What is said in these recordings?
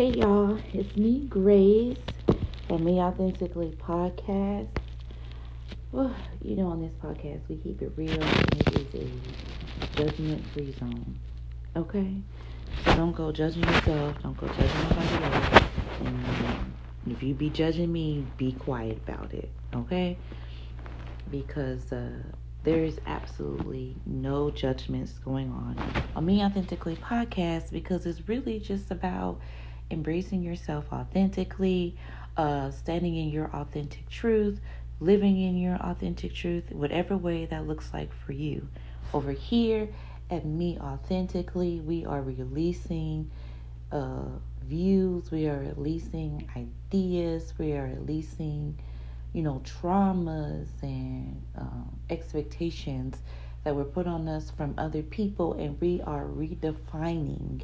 Hey y'all, it's me, Grace, from Me Authentically Podcast. Well, you know, on this podcast, we keep it real and it is a judgment free zone. Okay? So don't go judging yourself, don't go judging nobody else. And if you be judging me, be quiet about it. Okay? Because, uh, there is absolutely no judgments going on on Me Authentically podcast because it's really just about embracing yourself authentically, uh, standing in your authentic truth, living in your authentic truth, whatever way that looks like for you. Over here at Me Authentically, we are releasing uh, views, we are releasing ideas, we are releasing you know, traumas and um, expectations that were put on us from other people, and we are redefining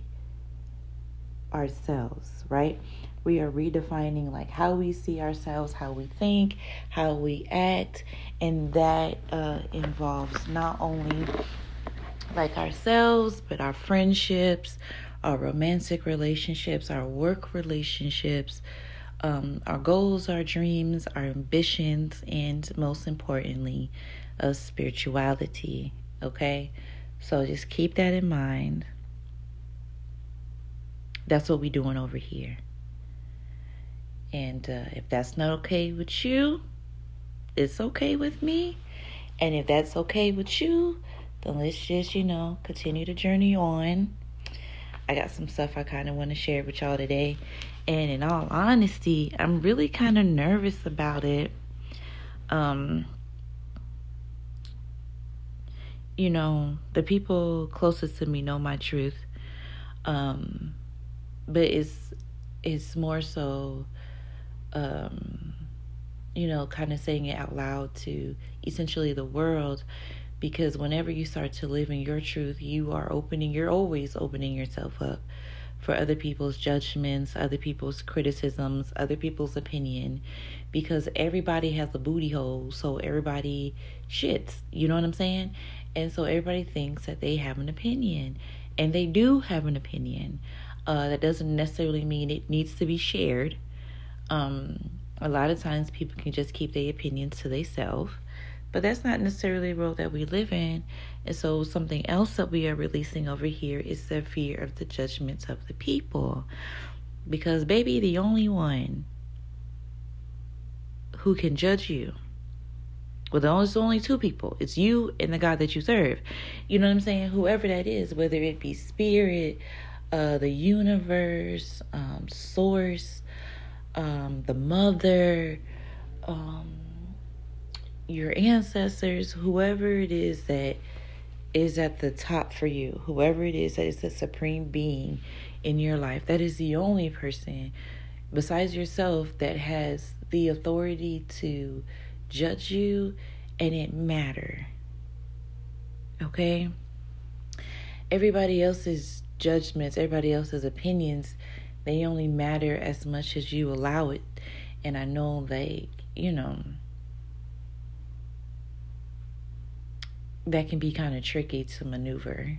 ourselves, right? We are redefining like how we see ourselves, how we think, how we act, and that uh, involves not only like ourselves, but our friendships, our romantic relationships, our work relationships, um, our goals, our dreams, our ambitions, and most importantly, a spirituality. Okay, so just keep that in mind. That's what we're doing over here. And uh, if that's not okay with you, it's okay with me. And if that's okay with you, then let's just, you know, continue the journey on. I got some stuff I kind of want to share with y'all today. And in all honesty, I'm really kind of nervous about it. Um, you know, the people closest to me know my truth. Um, but it's it's more so um, you know, kind of saying it out loud to essentially the world because whenever you start to live in your truth, you are opening, you're always opening yourself up for other people's judgments, other people's criticisms, other people's opinion, because everybody has a booty hole, so everybody shits. You know what I'm saying? And so everybody thinks that they have an opinion, and they do have an opinion. Uh, that doesn't necessarily mean it needs to be shared. Um, a lot of times people can just keep their opinions to themselves. But that's not necessarily the world that we live in. And so, something else that we are releasing over here is the fear of the judgments of the people. Because, baby, the only one who can judge you, well, there's only two people it's you and the God that you serve. You know what I'm saying? Whoever that is, whether it be spirit, uh, the universe, um, source, um, the mother, um, your ancestors, whoever it is that is at the top for you, whoever it is that is the supreme being in your life, that is the only person besides yourself that has the authority to judge you and it matter. Okay? Everybody else's judgments, everybody else's opinions, they only matter as much as you allow it. And I know like, you know, that can be kind of tricky to maneuver,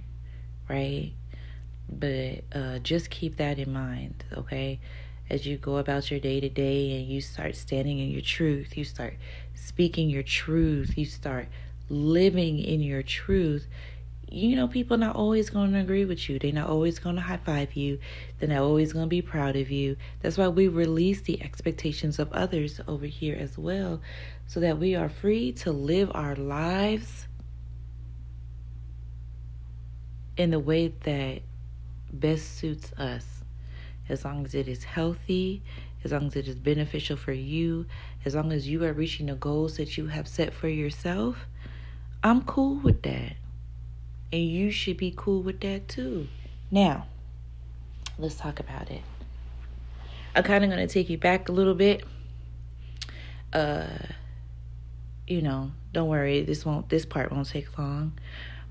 right? But uh, just keep that in mind, okay? As you go about your day to day and you start standing in your truth, you start speaking your truth, you start living in your truth, you know, people not always going to agree with you. They're not always going to high five you. They're not always going to be proud of you. That's why we release the expectations of others over here as well, so that we are free to live our lives in the way that best suits us. As long as it is healthy, as long as it is beneficial for you, as long as you are reaching the goals that you have set for yourself, I'm cool with that. And you should be cool with that too. Now, let's talk about it. I'm kind of going to take you back a little bit. Uh, you know, don't worry, this won't this part won't take long.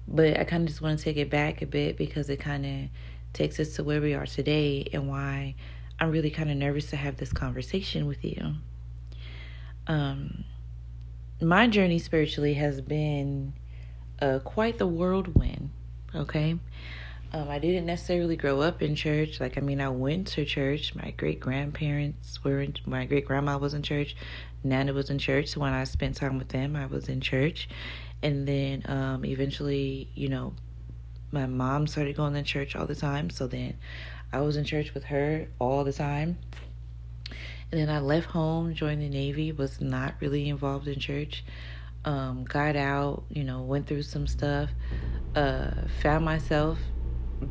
But I kind of just want to take it back a bit because it kind of takes us to where we are today and why I'm really kind of nervous to have this conversation with you. Um, my journey spiritually has been uh, quite the whirlwind, okay? Um, I didn't necessarily grow up in church. Like, I mean, I went to church. My great grandparents were in, my great grandma was in church. Nana was in church. So when I spent time with them, I was in church. And then um, eventually, you know, my mom started going to church all the time. So then I was in church with her all the time. And then I left home, joined the Navy, was not really involved in church. Um, got out, you know, went through some stuff, uh, found myself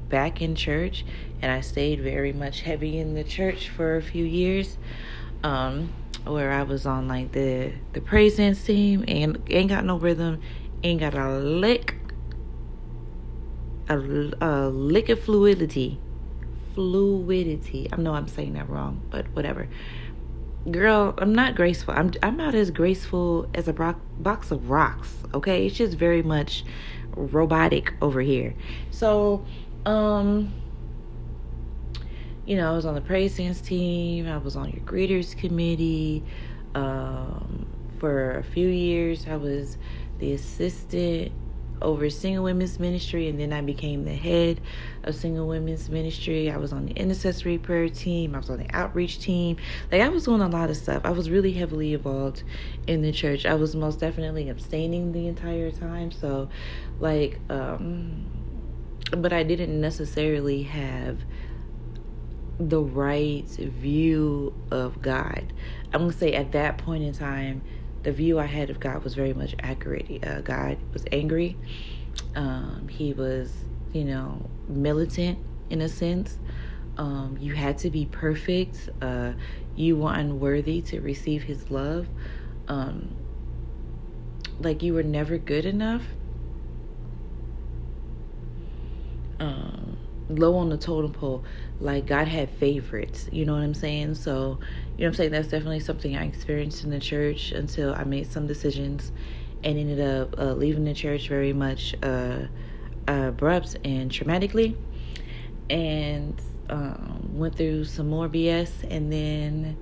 back in church, and I stayed very much heavy in the church for a few years. Um, where I was on like the the praise dance team and ain't got no rhythm, ain't got a lick, a, a lick of fluidity, fluidity. I know I'm saying that wrong, but whatever. Girl, I'm not graceful. I'm I'm not as graceful as a rock, box of rocks. Okay, it's just very much robotic over here. So, um you know, I was on the praise dance team, I was on your greeters committee. Um, for a few years, I was the assistant over single women's ministry, and then I became the head of single women's ministry. I was on the intercessory prayer team, I was on the outreach team. Like, I was doing a lot of stuff. I was really heavily involved in the church. I was most definitely abstaining the entire time. So, like, um, but I didn't necessarily have the right view of God. I'm to say at that point in time, the view I had of God was very much accurate. Uh, God was angry. Um, he was, you know, militant in a sense. Um, you had to be perfect. Uh, you were unworthy to receive his love. Um, like you were never good enough. Um, low on the totem pole like God had favorites, you know what I'm saying? So, you know I'm saying? That's definitely something I experienced in the church until I made some decisions and ended up uh, leaving the church very much uh, abrupt and traumatically. And um, went through some more BS and then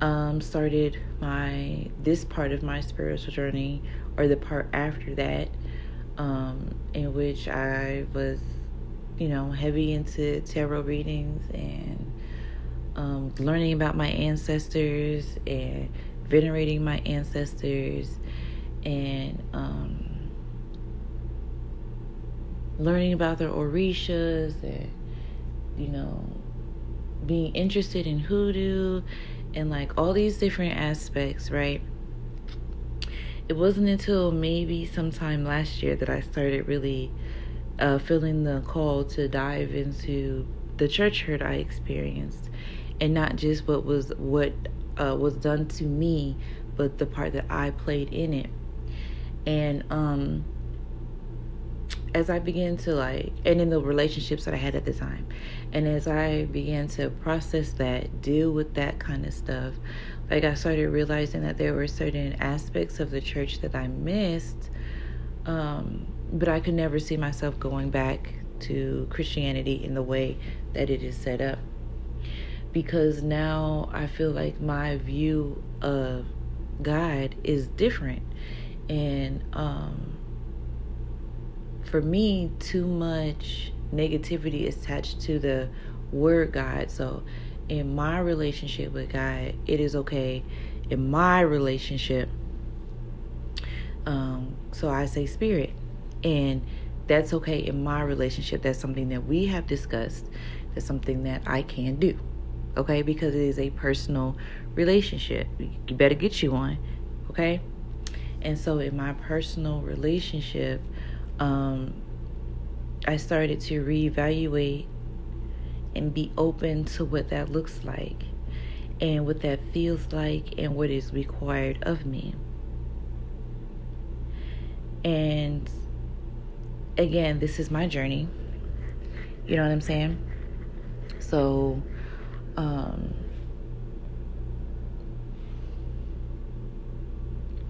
um, started my this part of my spiritual journey or the part after that um, in which I was you know, heavy into tarot readings and um, learning about my ancestors and venerating my ancestors and um, learning about their orishas and, you know, being interested in hoodoo and like all these different aspects, right? It wasn't until maybe sometime last year that I started really uh, feeling the call to dive into the church hurt I experienced, and not just what was what uh, was done to me, but the part that I played in it. And um, as I began to like, and in the relationships that I had at the time, and as I began to process that, deal with that kind of stuff, like I started realizing that there were certain aspects of the church that I missed. Um, but I could never see myself going back to Christianity in the way that it is set up. Because now I feel like my view of God is different. And um, for me, too much negativity is attached to the word God. So in my relationship with God, it is okay. In my relationship, um, so I say spirit and that's okay in my relationship. That's something that we have discussed. That's something that I can do. Okay? Because it is a personal relationship. You better get you one. Okay? And so in my personal relationship, um, I started to reevaluate and be open to what that looks like and what that feels like and what is required of me. And again, this is my journey. You know what I'm saying? So, um,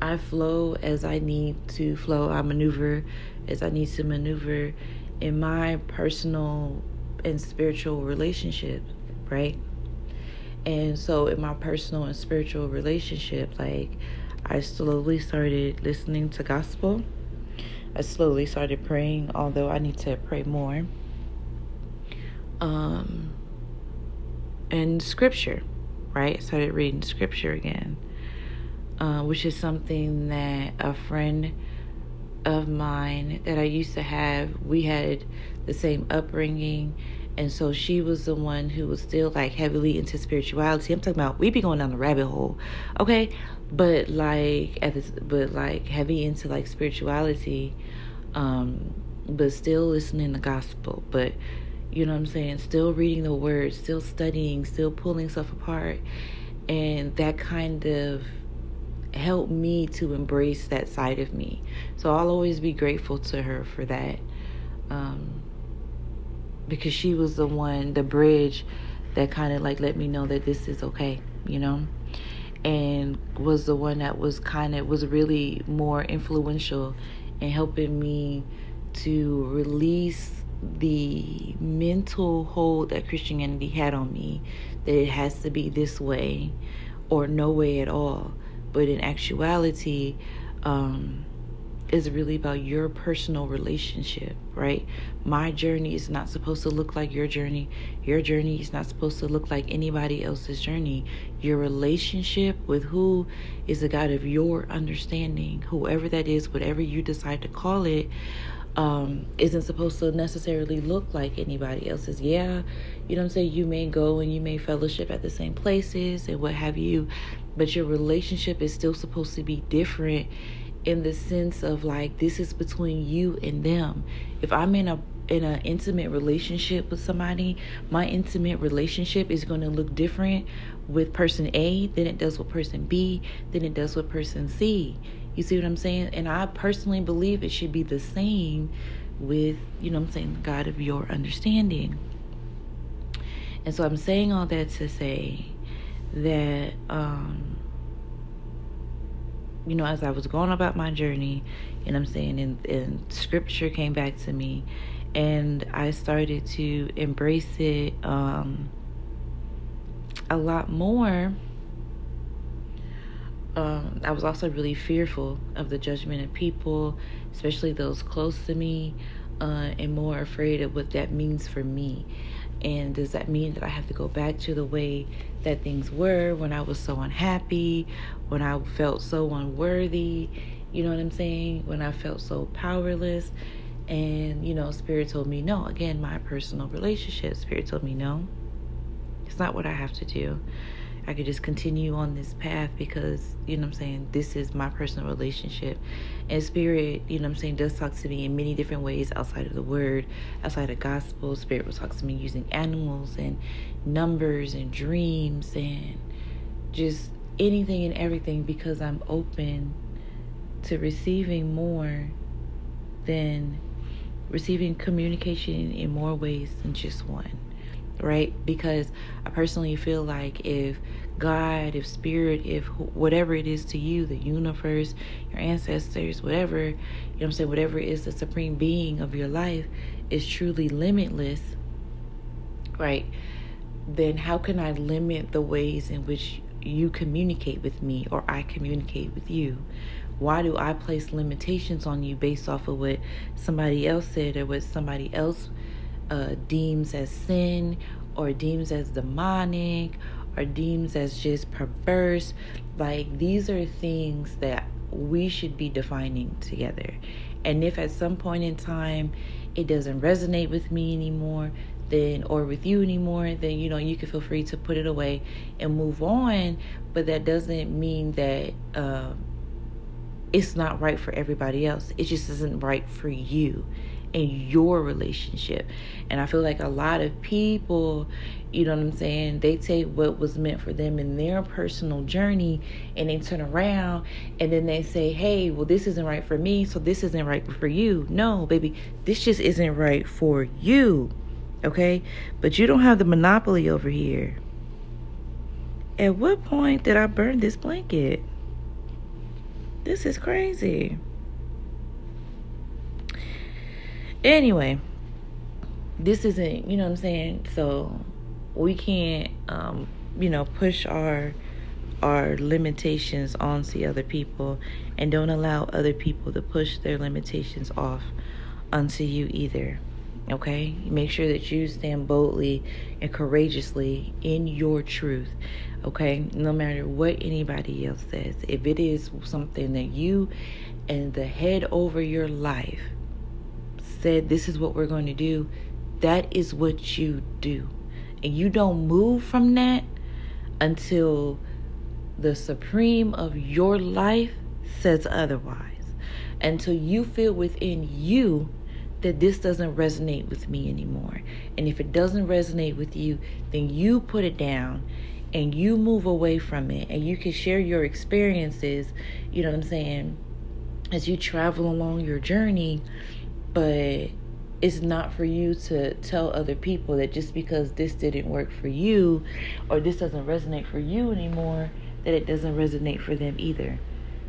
I flow as I need to flow. I maneuver as I need to maneuver in my personal and spiritual relationship, right? And so, in my personal and spiritual relationship, like I slowly started listening to gospel I slowly started praying, although I need to pray more. um, and scripture, right? I started reading scripture again, uh, which is something that a friend of mine that I used to have, we had the same upbringing. And so she was the one who was still like heavily into spirituality. I'm talking about we'd be going down the rabbit hole, okay? But like at this, but like heavy into like spirituality, um, but still listening to gospel. But you know what I'm saying? Still reading the word, still studying, still pulling stuff apart. And that kind of helped me to embrace that side of me. So I'll always be grateful to her for that. Um, because she was the one, the bridge that kind of like let me know that this is okay, you know? And was the one that was kind of was really more influential in helping me to release the mental hold that Christianity had on me that it has to be this way or no way at all. But in actuality, um, is really about your personal relationship, right? My journey is not supposed to look like your journey. Your journey is not supposed to look like anybody else's journey. Your relationship with who is the God of your understanding, whoever that is, whatever you decide to call it, um, isn't supposed to necessarily look like anybody else's. Yeah, you know what I'm saying? You may go and you may fellowship at the same places and what have you, but your relationship is still supposed to be different in the sense of like this is between you and them. If I'm in a in an intimate relationship with somebody, my intimate relationship is going to look different with person A than it does with person B, than it does with person C. You see what I'm saying? And I personally believe it should be the same with, you know I'm saying, the God of your understanding. And so I'm saying all that to say that um you know, as I was going about my journey, and I'm saying, and, and scripture came back to me, and I started to embrace it um, a lot more um, I was also really fearful of the judgment of people, especially those close to me, uh, and more afraid of what that means for me. And does that mean that I have to go back to the way that things were when I was so unhappy, when I felt so unworthy? You know what I'm saying? When I felt so powerless. And, you know, Spirit told me no. Again, my personal relationship, Spirit told me no. It's not what I have to do. I could just continue on this path because, you know what I'm saying, this is my personal relationship. And Spirit, you know I'm saying, does talk to me in many different ways outside of the word, outside of gospel. Spirit will talk to me using animals and numbers and dreams and just anything and everything because I'm open to receiving more than receiving communication in more ways than just one right? Because I personally feel like if God, if spirit, if whatever it is to you, the universe, your ancestors, whatever, you know what I'm saying, whatever is the supreme being of your life is truly limitless, right? Then how can I limit the ways in which you communicate with me or I communicate with you? Why do I place limitations on you based off of what somebody else said or what somebody else uh, deems as sin or deems as demonic or deems as just perverse. Like, these are things that we should be defining together. And if at some point in time it doesn't resonate with me anymore, then or with you anymore, then you know you can feel free to put it away and move on. But that doesn't mean that uh, it's not right for everybody else. It just isn't right for you in your relationship. And I feel like a lot of people, you know what I'm saying, they take what was meant for them in their personal journey and they turn around and then they say, hey, well, this isn't right for me, so this isn't right for you. No, baby, this just isn't right for you. Okay? But you don't have the monopoly over here. At what point did I burn this blanket? This is crazy. Anyway, this isn't, you know what I'm saying? So we can't um, you know, push our our limitations onto other people and don't allow other people to push their limitations off onto you either. Okay? Make sure that you stand boldly and courageously in your truth. Okay? No matter what anybody else says. If it is something that you and the head over your life said, this is what we're going to do, that is what you do. And you don't move from that until the supreme of your life says otherwise. Until you feel within you that this doesn't resonate with me anymore. And if it doesn't resonate with you, then you put it down and you move away from it and you can share your experiences, you know what I'm saying, as you travel along your journey, but it's not for you to tell other people that just because this didn't work for you or this doesn't resonate for you anymore, that it doesn't resonate for them either.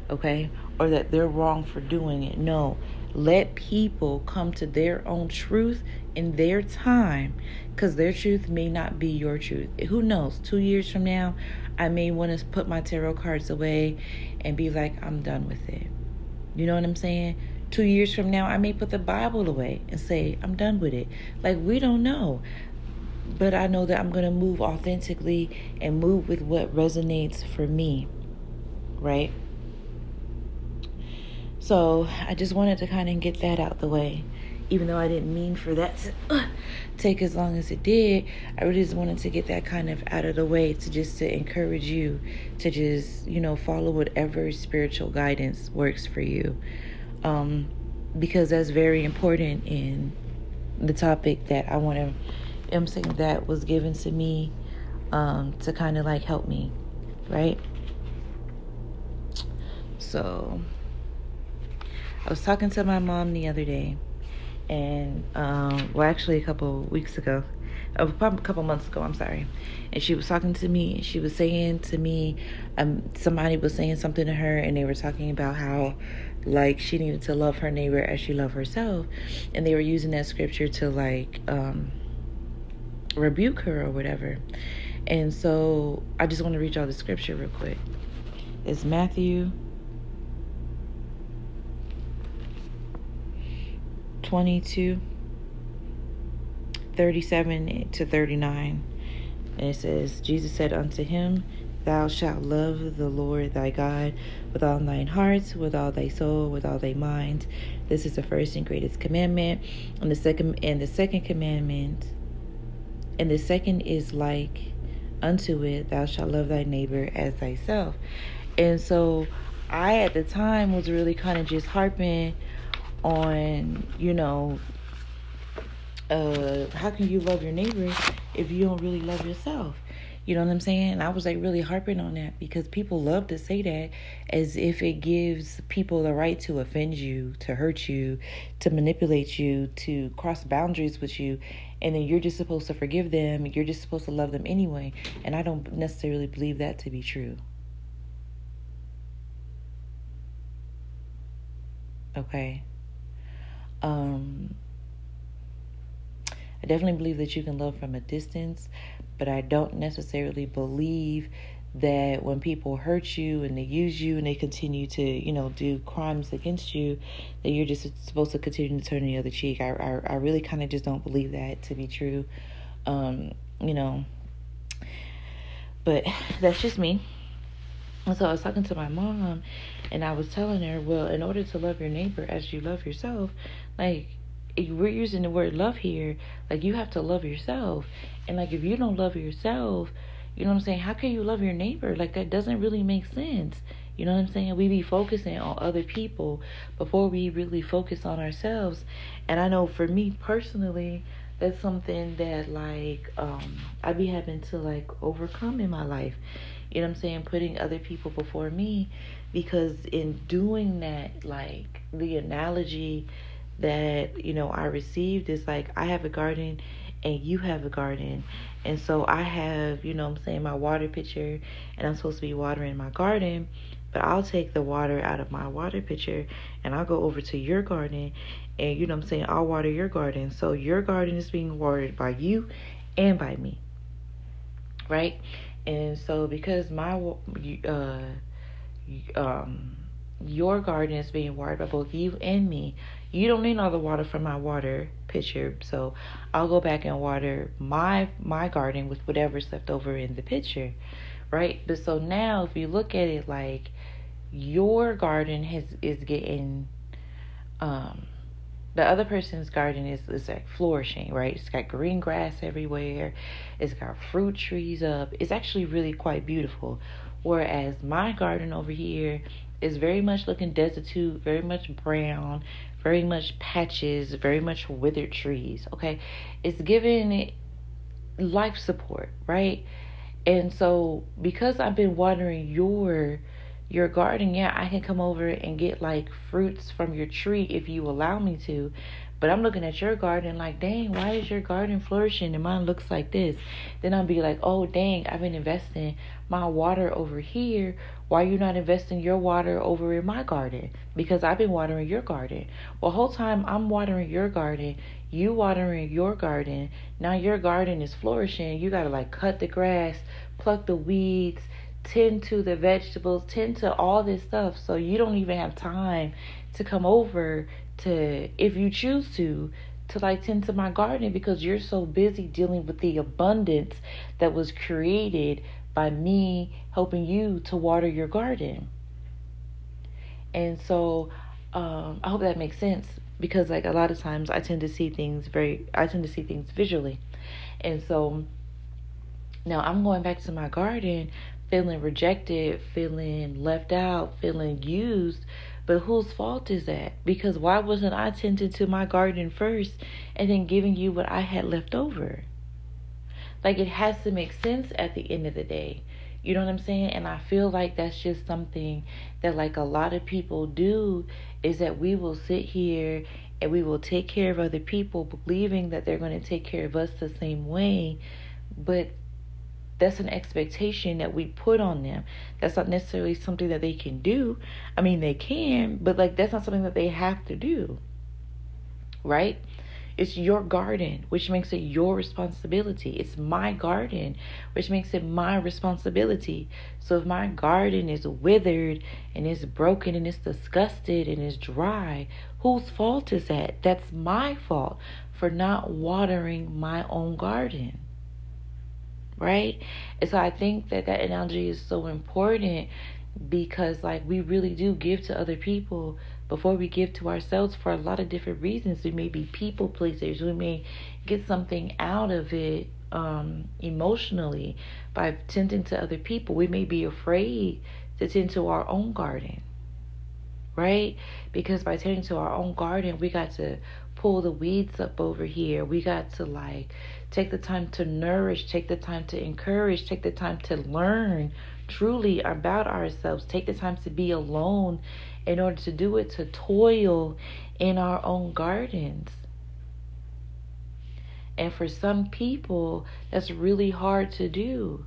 Okay? Or that they're wrong for doing it. No. Let people come to their own truth in their time because their truth may not be your truth. Who knows? Two years from now, I may want to put my tarot cards away and be like, I'm done with it. You know what I'm saying? Two years from now, I may put the Bible away and say, I'm done with it. Like, we don't know. But I know that I'm going to move authentically and move with what resonates for me. Right? So I just wanted to kind of get that out the way. Even though I didn't mean for that to uh, take as long as it did, I really just wanted to get that kind of out of the way to just to encourage you to just, you know, follow whatever spiritual guidance works for you. Um, because that's very important in the topic that I want to, I'm saying that was given to me um, to kind of like help me, right? So I was talking to my mom the other day, and um, well, actually a couple weeks ago, a couple months ago. I'm sorry, and she was talking to me. And she was saying to me, um, somebody was saying something to her, and they were talking about how, like, she needed to love her neighbor as she loved herself, and they were using that scripture to like um, rebuke her or whatever. And so I just want to read y'all the scripture real quick. It's Matthew 22, 37 to 39. And it says, Jesus said unto him, Thou shalt love the Lord thy God with all thine heart, with all thy soul, with all thy mind. This is the first and greatest commandment. And the second and the second commandment, and the second is like unto it, thou shalt love thy neighbor as thyself. And so I at the time was really kind of just harping on, you know, uh, how can you love your neighbor if you don't really love yourself? You know what I'm saying? And I was like really harping on that because people love to say that as if it gives people the right to offend you, to hurt you, to manipulate you, to cross boundaries with you. And then you're just supposed to forgive them. You're just supposed to love them anyway. And I don't necessarily believe that to be true. Okay. Um, I definitely believe that you can love from a distance, but I don't necessarily believe that when people hurt you and they use you and they continue to, you know, do crimes against you, that you're just supposed to continue to turn the other cheek. I, I, I really kind of just don't believe that to be true. Um, you know, but that's just me. And so I was talking to my mom and I was telling her, well, in order to love your neighbor as you love yourself, like we're using the word love here, like you have to love yourself. And like if you don't love yourself, you know what I'm saying? How can you love your neighbor? Like that doesn't really make sense. You know what I'm saying? We be focusing on other people before we really focus on ourselves. And I know for me personally, that's something that like um I be having to like overcome in my life. You know what I'm saying? Putting other people before me because in doing that like the analogy that you know I received is like I have a garden and you have a garden and so I have you know I'm saying my water pitcher and I'm supposed to be watering my garden but I'll take the water out of my water pitcher and I'll go over to your garden and you know I'm saying I'll water your garden so your garden is being watered by you and by me right and so because my uh um your garden is being watered by both you and me. You don't need all the water from my water pitcher, so I'll go back and water my my garden with whatever's left over in the pitcher, right? But so now, if you look at it like your garden has is getting, um, the other person's garden is is like flourishing, right? It's got green grass everywhere, it's got fruit trees up. It's actually really quite beautiful. Whereas my garden over here is very much looking destitute, very much brown, very much patches, very much withered trees. Okay, it's giving life support, right? And so because I've been watering your your garden, yeah, I can come over and get like fruits from your tree if you allow me to. But I'm looking at your garden like, dang, why is your garden flourishing and mine looks like this? Then I'll be like, oh, dang, I've been investing my water over here. Why are you not investing your water over in my garden? Because I've been watering your garden. Well, whole time I'm watering your garden, you watering your garden. Now your garden is flourishing. You got to like cut the grass, pluck the weeds, tend to the vegetables, tend to all this stuff. So you don't even have time to come over to, if you choose to, to like tend to my garden because you're so busy dealing with the abundance that was created by me helping you to water your garden. And so um, I hope that makes sense because like a lot of times I tend to see things very I tend to see things visually. And so now I'm going back to my garden feeling rejected, feeling left out, feeling used but whose fault is that? Because why wasn't I tending to my garden first and then giving you what I had left over? Like it has to make sense at the end of the day. You know what I'm saying? And I feel like that's just something that like a lot of people do is that we will sit here and we will take care of other people believing that they're going to take care of us the same way, but that's an expectation that we put on them. That's not necessarily something that they can do. I mean, they can, but like that's not something that they have to do. Right? It's your garden, which makes it your responsibility. It's my garden, which makes it my responsibility. So if my garden is withered and it's broken and it's disgusted and it's dry, whose fault is that? That's my fault for not watering my own garden right? And so I think that that analogy is so important because like we really do give to other people before we give to ourselves for a lot of different reasons. We may be people pleasers. We may get something out of it um, emotionally by tending to other people. We may be afraid to tend to our own garden, right? Because by tending to our own garden, we got to pull the weeds up over here. We got to like take the time to nourish, take the time to encourage, take the time to learn truly about ourselves, take the time to be alone in order to do it, to toil in our own gardens. And for some people, that's really hard to do.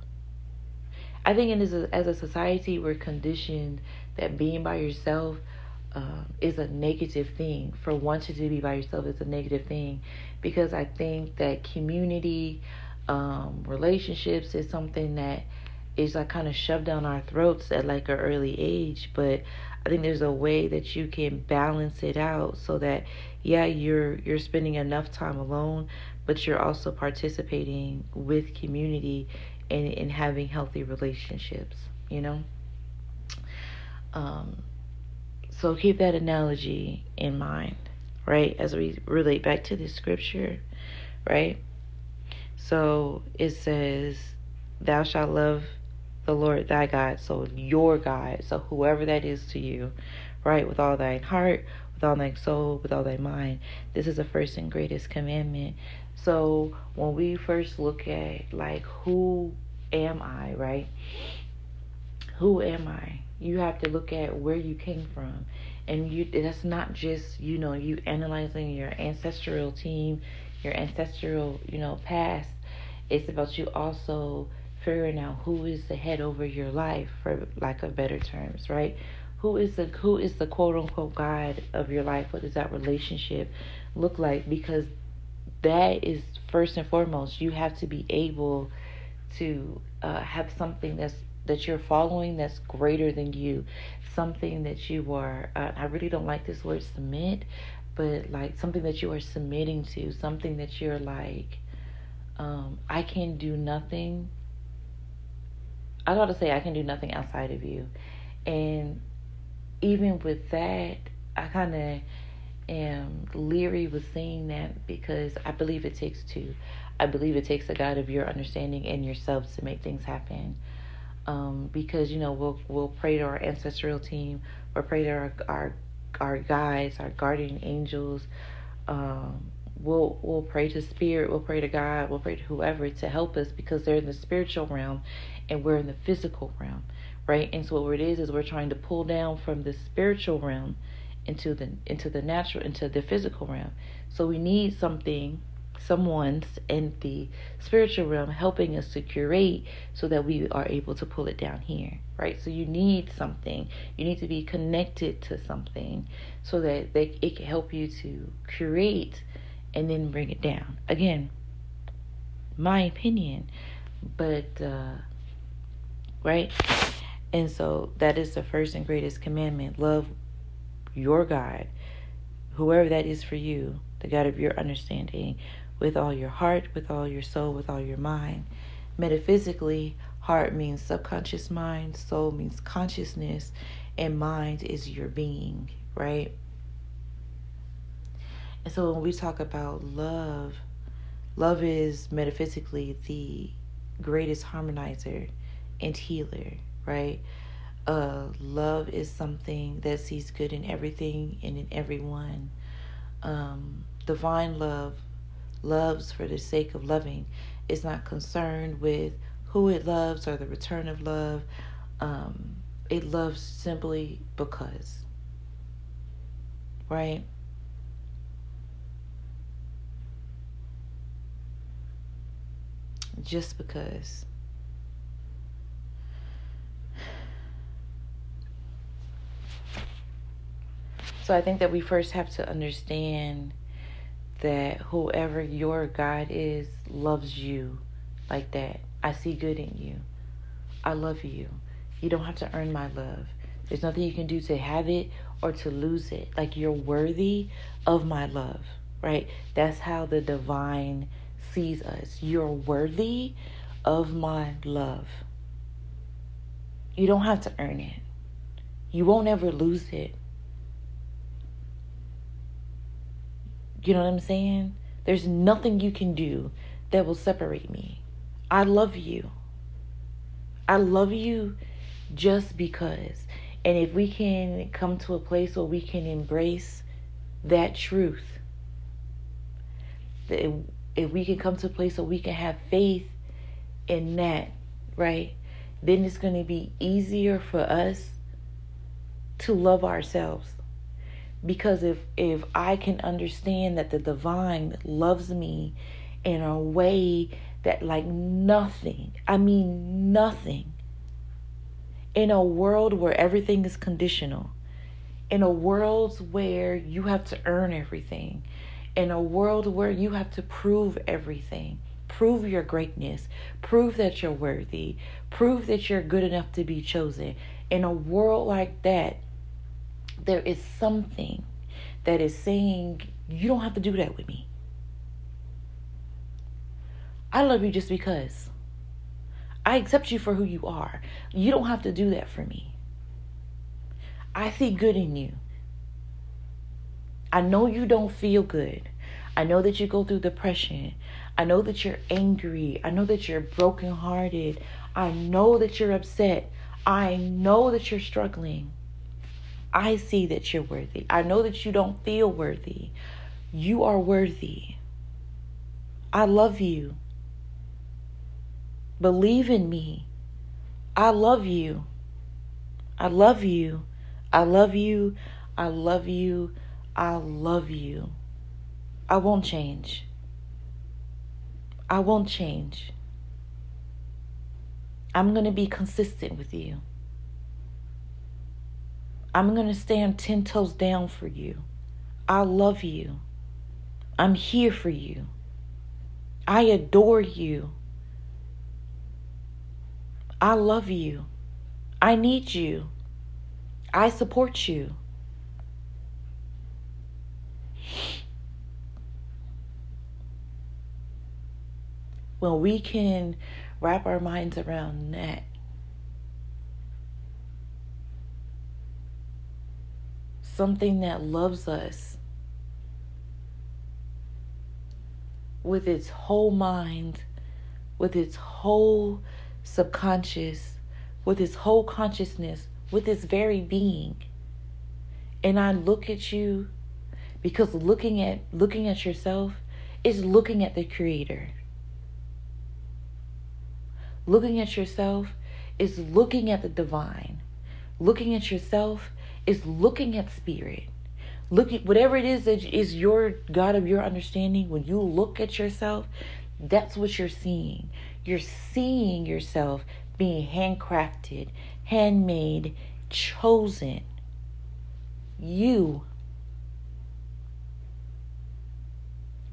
I think as a, as a society, we're conditioned that being by yourself um, is a negative thing. For wanting to be by yourself is a negative thing because I think that community, um, relationships is something that is like kind of shoved down our throats at like an early age. But I think there's a way that you can balance it out so that yeah, you're you're spending enough time alone, but you're also participating with community and, and having healthy relationships, you know? Um, so keep that analogy in mind, right? As we relate back to the scripture, right? So it says, Thou shalt love the Lord thy God, so your God, so whoever that is to you, right? With all thine heart, with all thy soul, with all thy mind. This is the first and greatest commandment. So when we first look at like who am I, right? Who am I? you have to look at where you came from and you that's not just you know you analyzing your ancestral team your ancestral you know past it's about you also figuring out who is the head over your life for lack of better terms right who is the who is the quote unquote god of your life what does that relationship look like because that is first and foremost you have to be able to uh, have something that's that you're following that's greater than you, something that you are. Uh, I really don't like this word submit, but like something that you are submitting to, something that you're like, um, I can do nothing. I gotta say, I can do nothing outside of you, and even with that, I kind of am leery with saying that because I believe it takes two. I believe it takes a God of your understanding and yourselves to make things happen. Um, because you know we'll we'll pray to our ancestral team, we'll pray to our our our guides, our guardian angels. Um, we'll we'll pray to spirit, we'll pray to God, we'll pray to whoever to help us because they're in the spiritual realm and we're in the physical realm, right? And so what it is is we're trying to pull down from the spiritual realm into the into the natural into the physical realm. So we need something someone's in the spiritual realm helping us to curate so that we are able to pull it down here right so you need something you need to be connected to something so that they, it can help you to create and then bring it down again my opinion but uh right and so that is the first and greatest commandment love your god whoever that is for you the god of your understanding with all your heart, with all your soul, with all your mind. Metaphysically, heart means subconscious mind, soul means consciousness, and mind is your being, right? And so when we talk about love, love is metaphysically the greatest harmonizer and healer, right? Uh, love is something that sees good in everything and in everyone. Um, divine love loves for the sake of loving, is not concerned with who it loves or the return of love. Um, it loves simply because. Right? Just because. So I think that we first have to understand that whoever your God is loves you like that. I see good in you. I love you. You don't have to earn my love. There's nothing you can do to have it or to lose it. Like you're worthy of my love, right? That's how the divine sees us. You're worthy of my love. You don't have to earn it. You won't ever lose it. You know what I'm saying? There's nothing you can do that will separate me. I love you. I love you just because. And if we can come to a place where we can embrace that truth, if we can come to a place where we can have faith in that, right? Then it's going to be easier for us to love ourselves because if if I can understand that the divine loves me in a way that like nothing, I mean nothing in a world where everything is conditional, in a world where you have to earn everything, in a world where you have to prove everything, prove your greatness, prove that you're worthy, prove that you're good enough to be chosen. In a world like that, there is something that is saying, you don't have to do that with me. I love you just because. I accept you for who you are. You don't have to do that for me. I see good in you. I know you don't feel good. I know that you go through depression. I know that you're angry. I know that you're brokenhearted. I know that you're upset. I know that you're struggling. I see that you're worthy. I know that you don't feel worthy. You are worthy. I love you. Believe in me. I love you. I love you. I love you. I love you. I love you. I won't change. I won't change. I'm going to be consistent with you. I'm going to stand 10 toes down for you. I love you. I'm here for you. I adore you. I love you. I need you. I support you. When we can wrap our minds around that, something that loves us with its whole mind, with its whole subconscious, with its whole consciousness, with its very being. And I look at you because looking at looking at yourself is looking at the creator. Looking at yourself is looking at the divine. Looking at yourself is looking at spirit. Looking whatever it is that is your God of your understanding, when you look at yourself, that's what you're seeing. You're seeing yourself being handcrafted, handmade, chosen. You.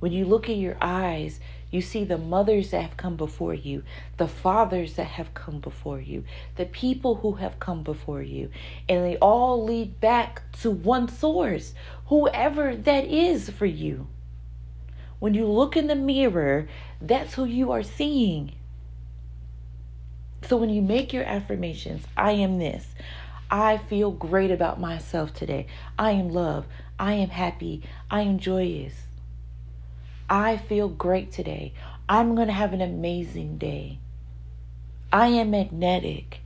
When you look in your eyes, you see the mothers that have come before you, the fathers that have come before you, the people who have come before you, and they all lead back to one source, whoever that is for you. When you look in the mirror, that's who you are seeing. So when you make your affirmations, I am this. I feel great about myself today. I am love. I am happy. I am joyous. I feel great today. I'm going to have an amazing day. I am magnetic.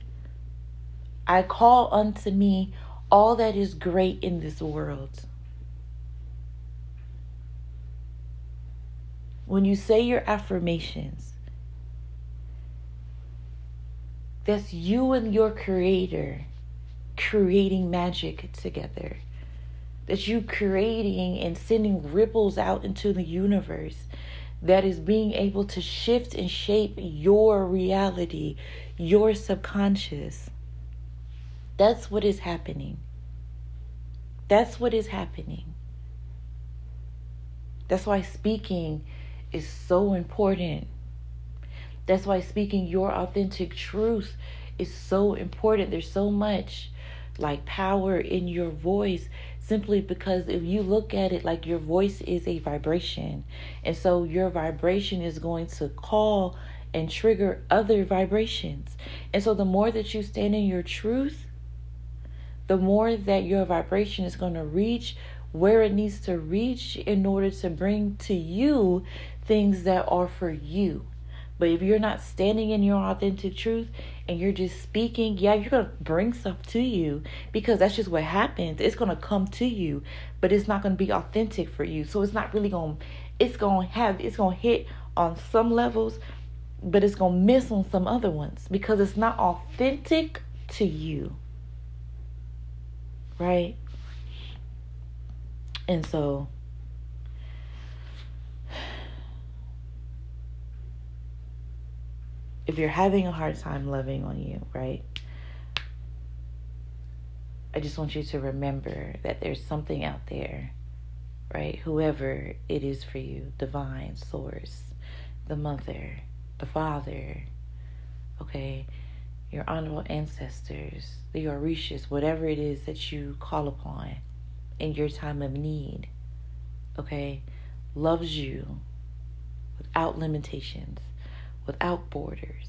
I call unto me all that is great in this world. When you say your affirmations, that's you and your creator creating magic together that you creating and sending ripples out into the universe that is being able to shift and shape your reality, your subconscious. That's what is happening. That's what is happening. That's why speaking is so important. That's why speaking your authentic truth is so important. There's so much like power in your voice simply because if you look at it like your voice is a vibration. And so your vibration is going to call and trigger other vibrations. And so the more that you stand in your truth the more that your vibration is going to reach where it needs to reach in order to bring to you things that are for you but if you're not standing in your authentic truth and you're just speaking, yeah, you're going to bring stuff to you because that's just what happens. It's going to come to you, but it's not going to be authentic for you. So it's not really going to it's going to have it's going to hit on some levels, but it's going to miss on some other ones because it's not authentic to you. Right? And so if you're having a hard time loving on you, right? I just want you to remember that there's something out there, right? Whoever it is for you, divine source, the mother, the father, okay, your honorable ancestors, the Orishas, whatever it is that you call upon in your time of need, okay, loves you without limitations without borders,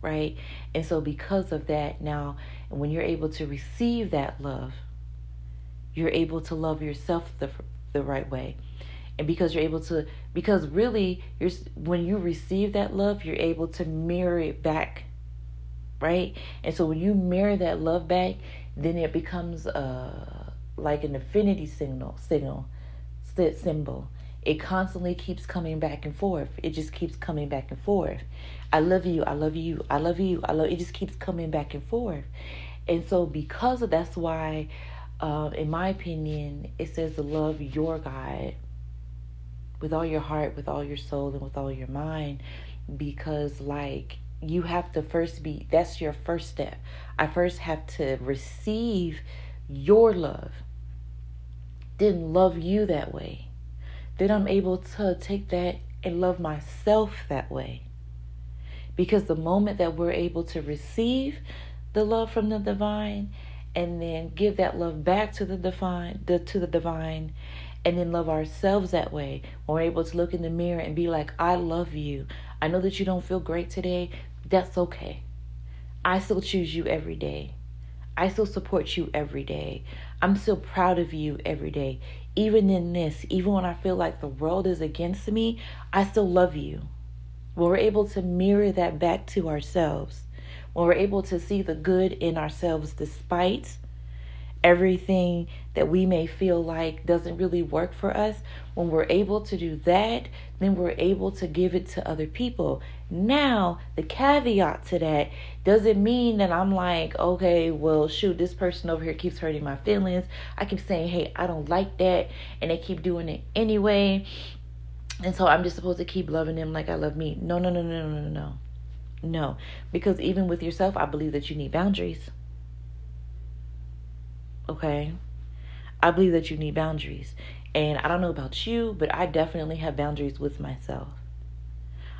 right? And so, because of that, now when you're able to receive that love, you're able to love yourself the the right way. And because you're able to, because really, you're when you receive that love, you're able to mirror it back, right? And so when you mirror that love back, then it becomes uh like an affinity signal, signal, symbol it constantly keeps coming back and forth. It just keeps coming back and forth. I love you. I love you. I love you. I love. It just keeps coming back and forth. And so, because of that's why, uh, in my opinion, it says to love your God with all your heart, with all your soul, and with all your mind, because like you have to first be. That's your first step. I first have to receive your love, then love you that way then I'm able to take that and love myself that way. Because the moment that we're able to receive the love from the divine and then give that love back to the divine, the, to the divine, and then love ourselves that way, we're able to look in the mirror and be like, I love you. I know that you don't feel great today. That's okay. I still choose you every day. I still support you every day. I'm still proud of you every day. Even in this, even when I feel like the world is against me, I still love you. When we're able to mirror that back to ourselves, when we're able to see the good in ourselves despite everything that we may feel like doesn't really work for us, when we're able to do that, then we're able to give it to other people. Now, the caveat to that doesn't mean that I'm like, okay, well, shoot, this person over here keeps hurting my feelings. I keep saying, hey, I don't like that, and they keep doing it anyway. And so I'm just supposed to keep loving them like I love me. No, no, no, no, no, no, no. No. Because even with yourself, I believe that you need boundaries. Okay? I believe that you need boundaries. And I don't know about you, but I definitely have boundaries with myself.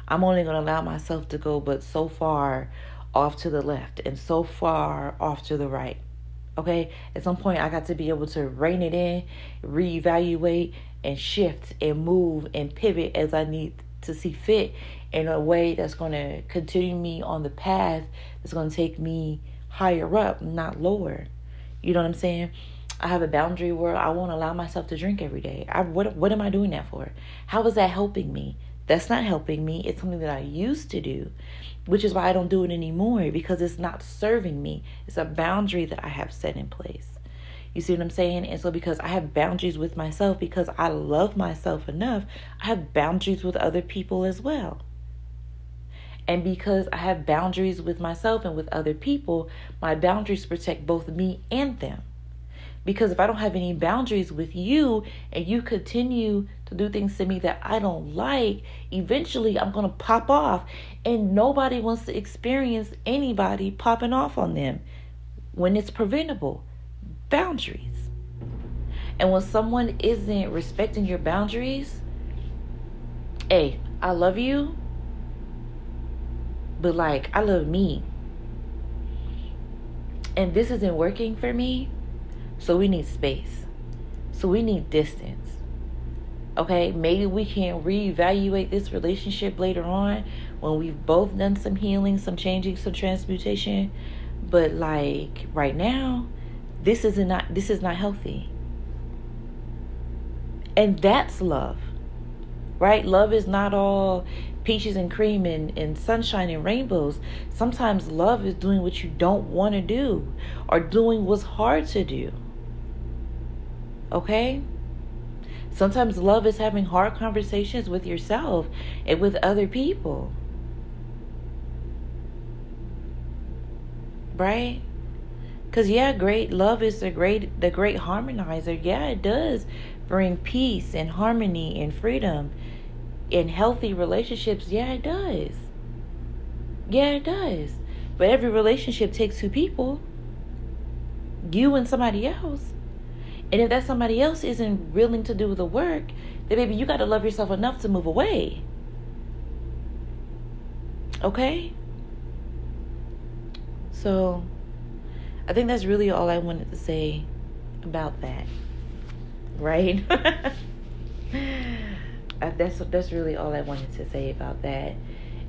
I'm only going to allow myself to go but so far off to the left and so far off to the right. Okay? At some point, I got to be able to rein it in, reevaluate, and shift and move and pivot as I need to see fit in a way that's going to continue me on the path that's going to take me higher up, not lower. You know what I'm saying? I have a boundary where I won't allow myself to drink every day. I what what am I doing that for? How is that helping me? That's not helping me. It's something that I used to do, which is why I don't do it anymore because it's not serving me. It's a boundary that I have set in place. You see what I'm saying? And so, because I have boundaries with myself, because I love myself enough, I have boundaries with other people as well. And because I have boundaries with myself and with other people, my boundaries protect both me and them. Because if I don't have any boundaries with you and you continue to do things to me that I don't like, eventually I'm going to pop off. And nobody wants to experience anybody popping off on them when it's preventable. Boundaries. And when someone isn't respecting your boundaries, hey, I love you, but like, I love me. And this isn't working for me so we need space. So we need distance. Okay, maybe we can reevaluate this relationship later on when we've both done some healing, some changing, some transmutation. But like right now, this is not this is not healthy. And that's love. Right? Love is not all peaches and cream and, and sunshine and rainbows. Sometimes love is doing what you don't want to do or doing what's hard to do. Okay? Sometimes love is having hard conversations with yourself and with other people. Right? Cuz yeah, great love is the great the great harmonizer. Yeah, it does bring peace and harmony and freedom in healthy relationships. Yeah, it does. Yeah, it does. But every relationship takes two people. You and somebody else. And if that somebody else isn't willing to do the work, then maybe you got to love yourself enough to move away. Okay? So, I think that's really all I wanted to say about that. Right? that's that's really all I wanted to say about that.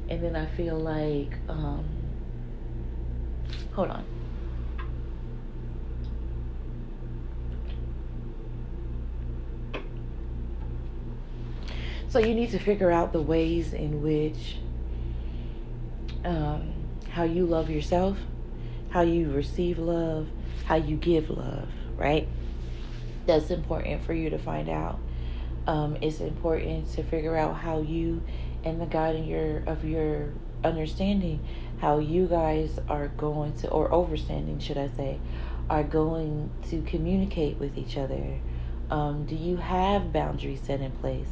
And then I feel like um hold on. So you need to figure out the ways in which um, how you love yourself, how you receive love, how you give love, right? That's important for you to find out. Um, it's important to figure out how you and the God in your of your understanding, how you guys are going to or overstanding, should I say, are going to communicate with each other. Um, do you have boundaries set in place?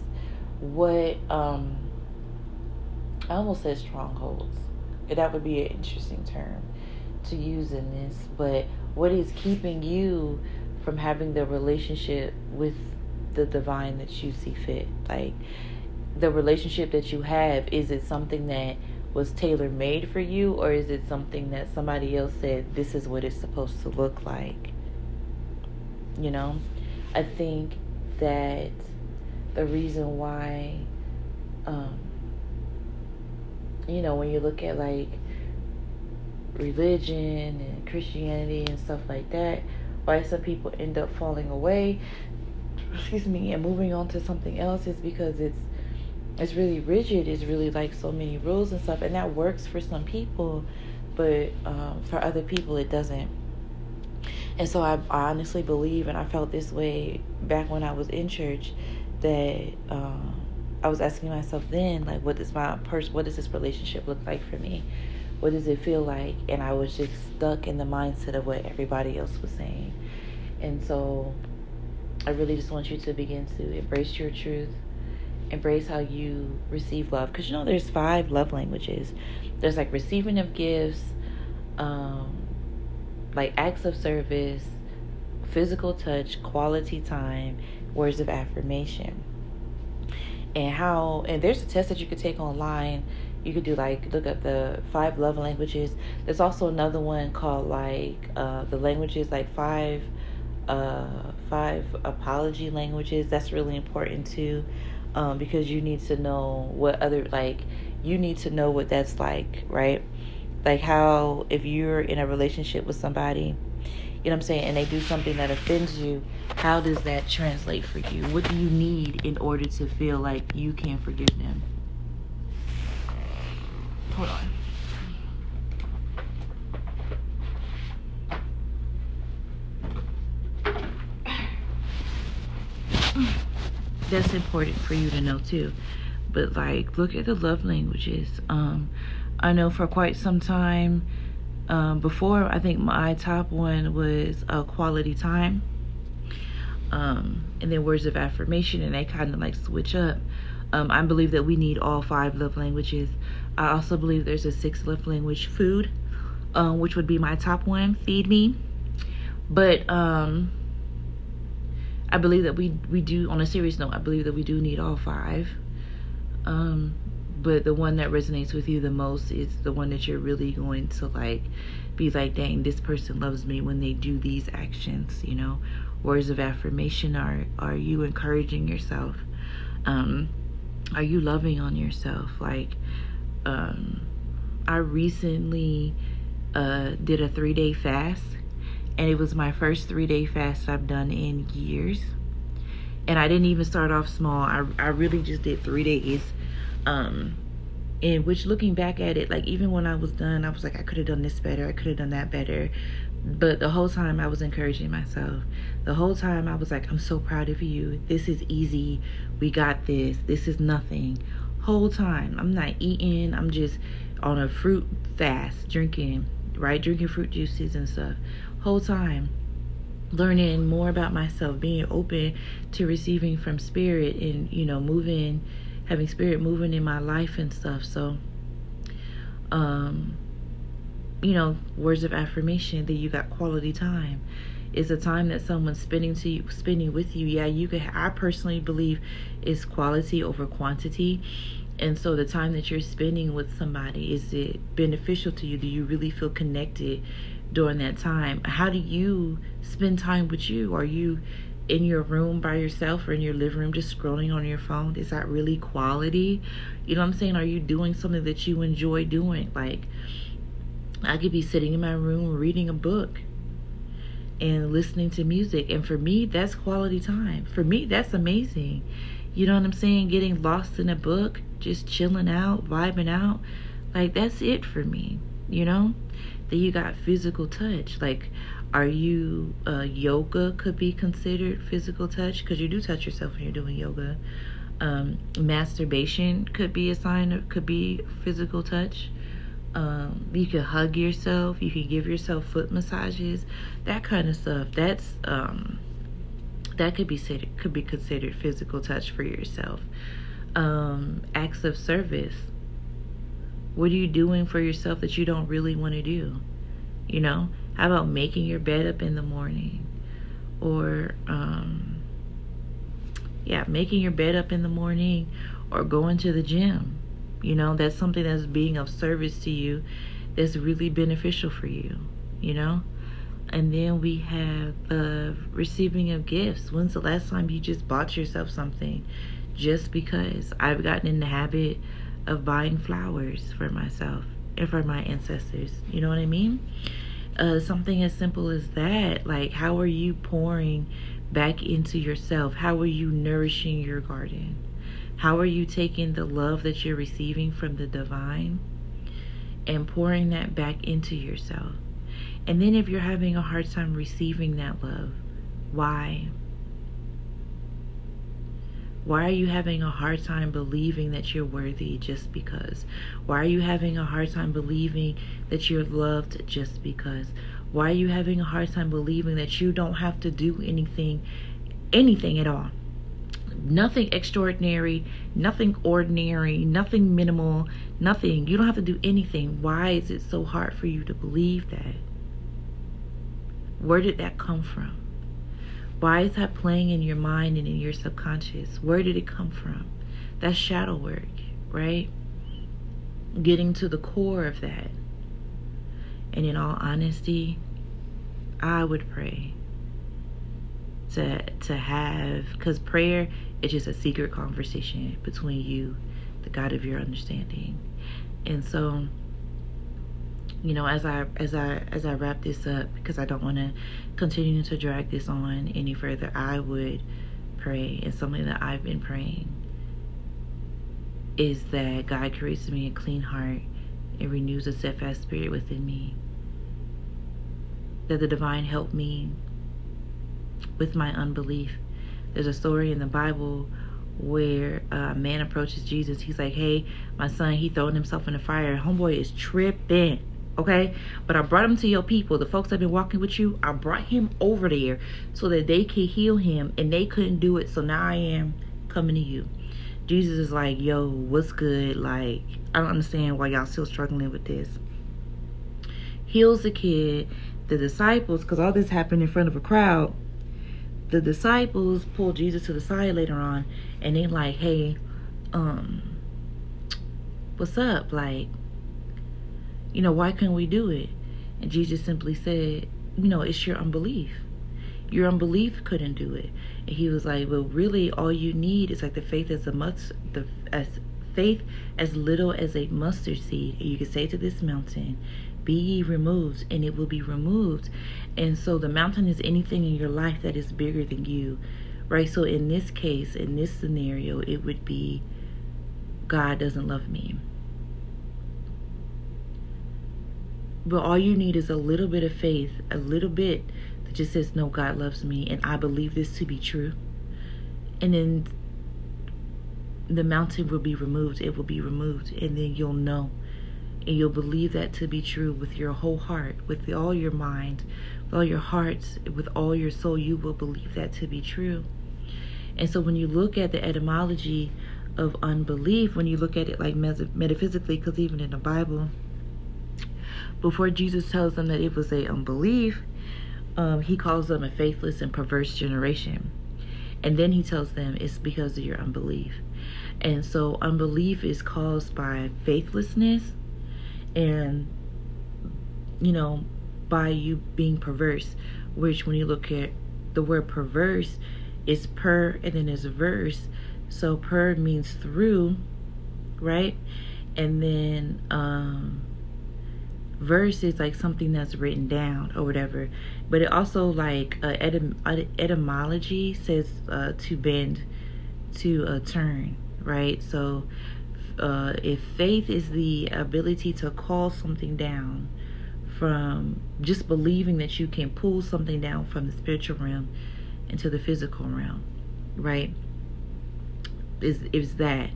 What um I almost said strongholds. That would be an interesting term to use in this, but what is keeping you from having the relationship with the divine that you see fit? Like the relationship that you have, is it something that was tailor made for you, or is it something that somebody else said this is what it's supposed to look like? You know, I think that the reason why, um, you know, when you look at like religion and Christianity and stuff like that, why some people end up falling away, excuse me, and moving on to something else is because it's it's really rigid. It's really like so many rules and stuff, and that works for some people, but um, for other people it doesn't. And so I, I, honestly believe, and I felt this way back when I was in church, that um, I was asking myself then, like, what does my person, what does this relationship look like for me? What does it feel like? And I was just stuck in the mindset of what everybody else was saying. And so I really just want you to begin to embrace your truth, embrace how you receive love. Because you know, there's five love languages there's like receiving of gifts, um, like acts of service, physical touch, quality time, words of affirmation. And how, and there's a test that you could take online. You could do like look up the five love languages. There's also another one called like uh, the languages like five uh, five apology languages. That's really important too um, because you need to know what other like you need to know what that's like right? Like how if you're in a relationship with somebody you know what i'm saying and they do something that offends you how does that translate for you what do you need in order to feel like you can forgive them Hold on. That's important for you to know too. But like, look at the love languages. Um, I know for quite some time um, before, I think my top one was uh, quality time. Um, and then words of affirmation, and they kind of like switch up. Um, I believe that we need all five love languages. I also believe there's a sixth love language, food, um, which would be my top one, feed me. But um, I believe that we we do. On a serious note, I believe that we do need all five. Um, but the one that resonates with you the most is the one that you're really going to like be like, dang, this person loves me when they do these actions. You know, words of affirmation are are you encouraging yourself? Um, are you loving on yourself? Like um, I recently uh, did a three day fast, and it was my first three day fast I've done in years. And I didn't even start off small. I I really just did three days. Um, in which looking back at it, like even when I was done, I was like, I could have done this better. I could have done that better. But the whole time I was encouraging myself. The whole time I was like, I'm so proud of you. This is easy. We got this. This is nothing whole time. I'm not eating. I'm just on a fruit fast, drinking, right? Drinking fruit juices and stuff. Whole time learning more about myself, being open to receiving from spirit and, you know, moving having spirit moving in my life and stuff. So um you know, words of affirmation that you got quality time is a time that someone's spending to you, spending with you. Yeah, you could. I personally believe is quality over quantity. And so the time that you're spending with somebody, is it beneficial to you? Do you really feel connected during that time? How do you spend time with you? Are you in your room by yourself or in your living room just scrolling on your phone? Is that really quality? You know what I'm saying? Are you doing something that you enjoy doing? Like I could be sitting in my room reading a book and listening to music. And for me, that's quality time. For me, that's amazing. You know what I'm saying? Getting lost in a book, just chilling out, vibing out. Like, that's it for me, you know? Then you got physical touch. Like, are you, uh, yoga could be considered physical touch because you do touch yourself when you're doing yoga. Um, masturbation could be a sign of, could be physical touch. Um, you could hug yourself. You can give yourself foot massages, that kind of stuff. That's um, that could be could be considered physical touch for yourself. Um, acts of service. What are you doing for yourself that you don't really want to do? You know, how about making your bed up in the morning, or um, yeah, making your bed up in the morning, or going to the gym You know, that's something that's being of service to you that's really beneficial for you, you know? And then we have the receiving of gifts. When's the last time you just bought yourself something just because? I've gotten in the habit of buying flowers for myself and for my ancestors. You know what I mean? Uh, something as simple as that. Like, how are you pouring back into yourself? How are you nourishing your garden? How are you taking the love that you're receiving from the divine and pouring that back into yourself? And then if you're having a hard time receiving that love, why? Why are you having a hard time believing that you're worthy just because? Why are you having a hard time believing that you're loved just because? Why are you having a hard time believing that you don't have to do anything, anything at all? Nothing extraordinary, nothing ordinary, nothing minimal, nothing. You don't have to do anything. Why is it so hard for you to believe that? Where did that come from? Why is that playing in your mind and in your subconscious? Where did it come from? That's shadow work, right? Getting to the core of that. And in all honesty, I would pray to to have because prayer is just a secret conversation between you, the God of your understanding. And so you know as i as i as i wrap this up because i don't want to continue to drag this on any further i would pray and something that i've been praying is that god creates me a clean heart and renews a steadfast spirit within me that the divine help me with my unbelief there's a story in the bible where a man approaches Jesus. He's like, hey, my son, he throwing himself in the fire. Homeboy is tripping okay? But I brought him to your people, the folks that have been walking with you. I brought him over there so that they could heal him, and they couldn't do it. So now I am coming to you. Jesus is like, yo, what's good? Like, I don't understand why y'all still struggling with this. Heals the kid. The disciples, because all this happened in front of a crowd, the disciples pull Jesus to the side later on, and they like, hey, um, what's up? Like, you know, why couldn't we do it? And Jesus simply said, you know, it's your unbelief. Your unbelief couldn't do it. And he was like, well, really, all you need is like the faith as a must, the as faith as little as a mustard seed. And you can say to this mountain, be ye removed, and it will be removed. And so the mountain is anything in your life that is bigger than you, right? So in this case, in this scenario, it would be God doesn't love me But all you need is a little bit of faith, a little bit that just says, No, God loves me, and I believe this to be true. And then the mountain will be removed. It will be removed. And then you'll know. And you'll believe that to be true with your whole heart, with all your mind, with all your heart, with all your soul. You will believe that to be true. And so when you look at the etymology of unbelief, when you look at it like metaphysically, because even in the Bible, before Jesus tells them that it was a unbelief, um, he calls them a faithless and perverse generation. And then he tells them it's because of your unbelief. And so unbelief is caused by faithlessness and, you know, by you being perverse, which when you look at the word perverse, is per and then a verse. So per means through, right? And then um verse is like something that's written down or whatever. But it also like uh, etym- etymology says uh, to bend to a turn right? So uh, if faith is the ability to call something down from just believing that you can pull something down from the spiritual realm into the physical realm right is is that.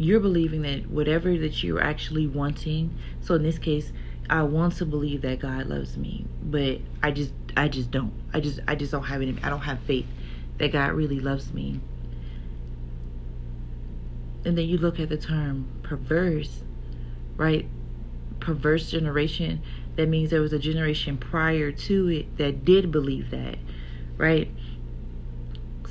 You're believing that whatever that you're actually wanting so in this case I want to believe that God loves me, but I just I just don't. I just I just don't have any I don't have faith that God really loves me. And then you look at the term perverse, right? Perverse generation. That means there was a generation prior to it that did believe that, right?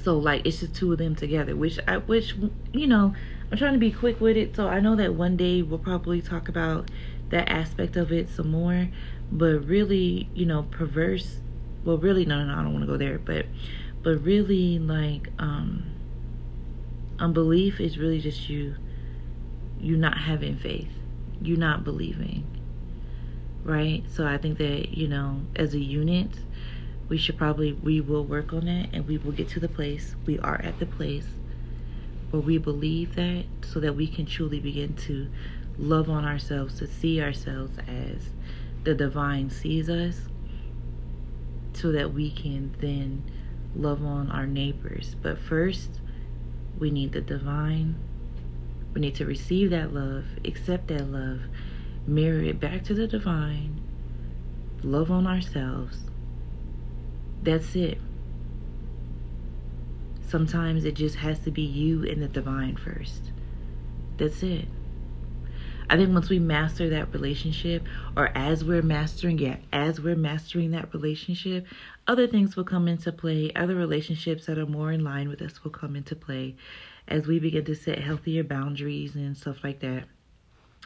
So like it's just two of them together, which I which you know I'm trying to be quick with it. So I know that one day we'll probably talk about that aspect of it some more. But really, you know, perverse. Well, really, no, no, no. I don't want to go there. But, but really, like, um, unbelief is really just you, you not having faith, you not believing. Right. So I think that you know, as a unit, we should probably we will work on that, and we will get to the place. We are at the place where we believe that so that we can truly begin to love on ourselves, to see ourselves as the divine sees us, so that we can then love on our neighbors. But first, we need the divine. We need to receive that love, accept that love, mirror it back to the divine, love on ourselves. That's it. Sometimes it just has to be you and the divine first. That's it. I think once we master that relationship, or as we're mastering, yeah, as we're mastering that relationship, other things will come into play. Other relationships that are more in line with us will come into play as we begin to set healthier boundaries and stuff like that.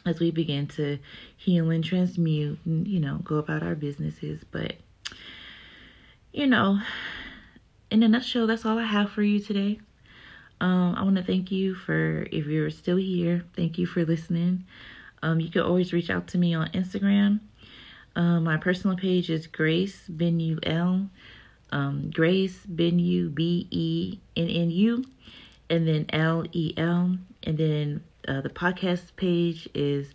As we begin to heal and transmute and, you know, go about our businesses. But, you know, in a nutshell, that's all I have for you today. Um, I want to thank you for, if you're still here, thank you for listening. Um, you can always reach out to me on Instagram. Um, my personal page is Grace Bennu Um, Grace Bennu B E N N U, and then L E L, and then uh, the podcast page is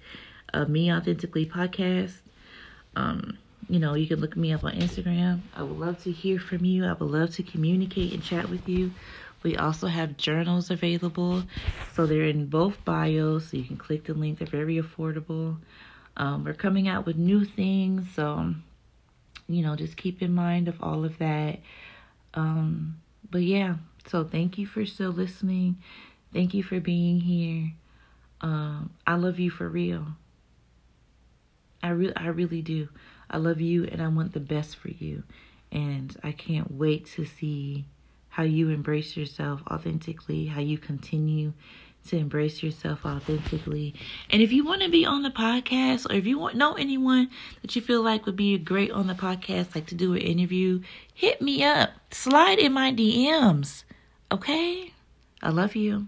uh, Me Authentically Podcast. Um, you know, you can look me up on Instagram. I would love to hear from you. I would love to communicate and chat with you. We also have journals available. So they're in both bios. So you can click the link. They're very affordable. Um, we're coming out with new things. So, you know, just keep in mind of all of that. Um, but yeah, so thank you for still listening. Thank you for being here. Um, I love you for real. I really, I really do. I love you and I want the best for you. And I can't wait to see how you embrace yourself authentically, how you continue to embrace yourself authentically. And if you want to be on the podcast or if you want know anyone that you feel like would be great on the podcast, like to do an interview, hit me up. Slide in my DMs. Okay? I love you.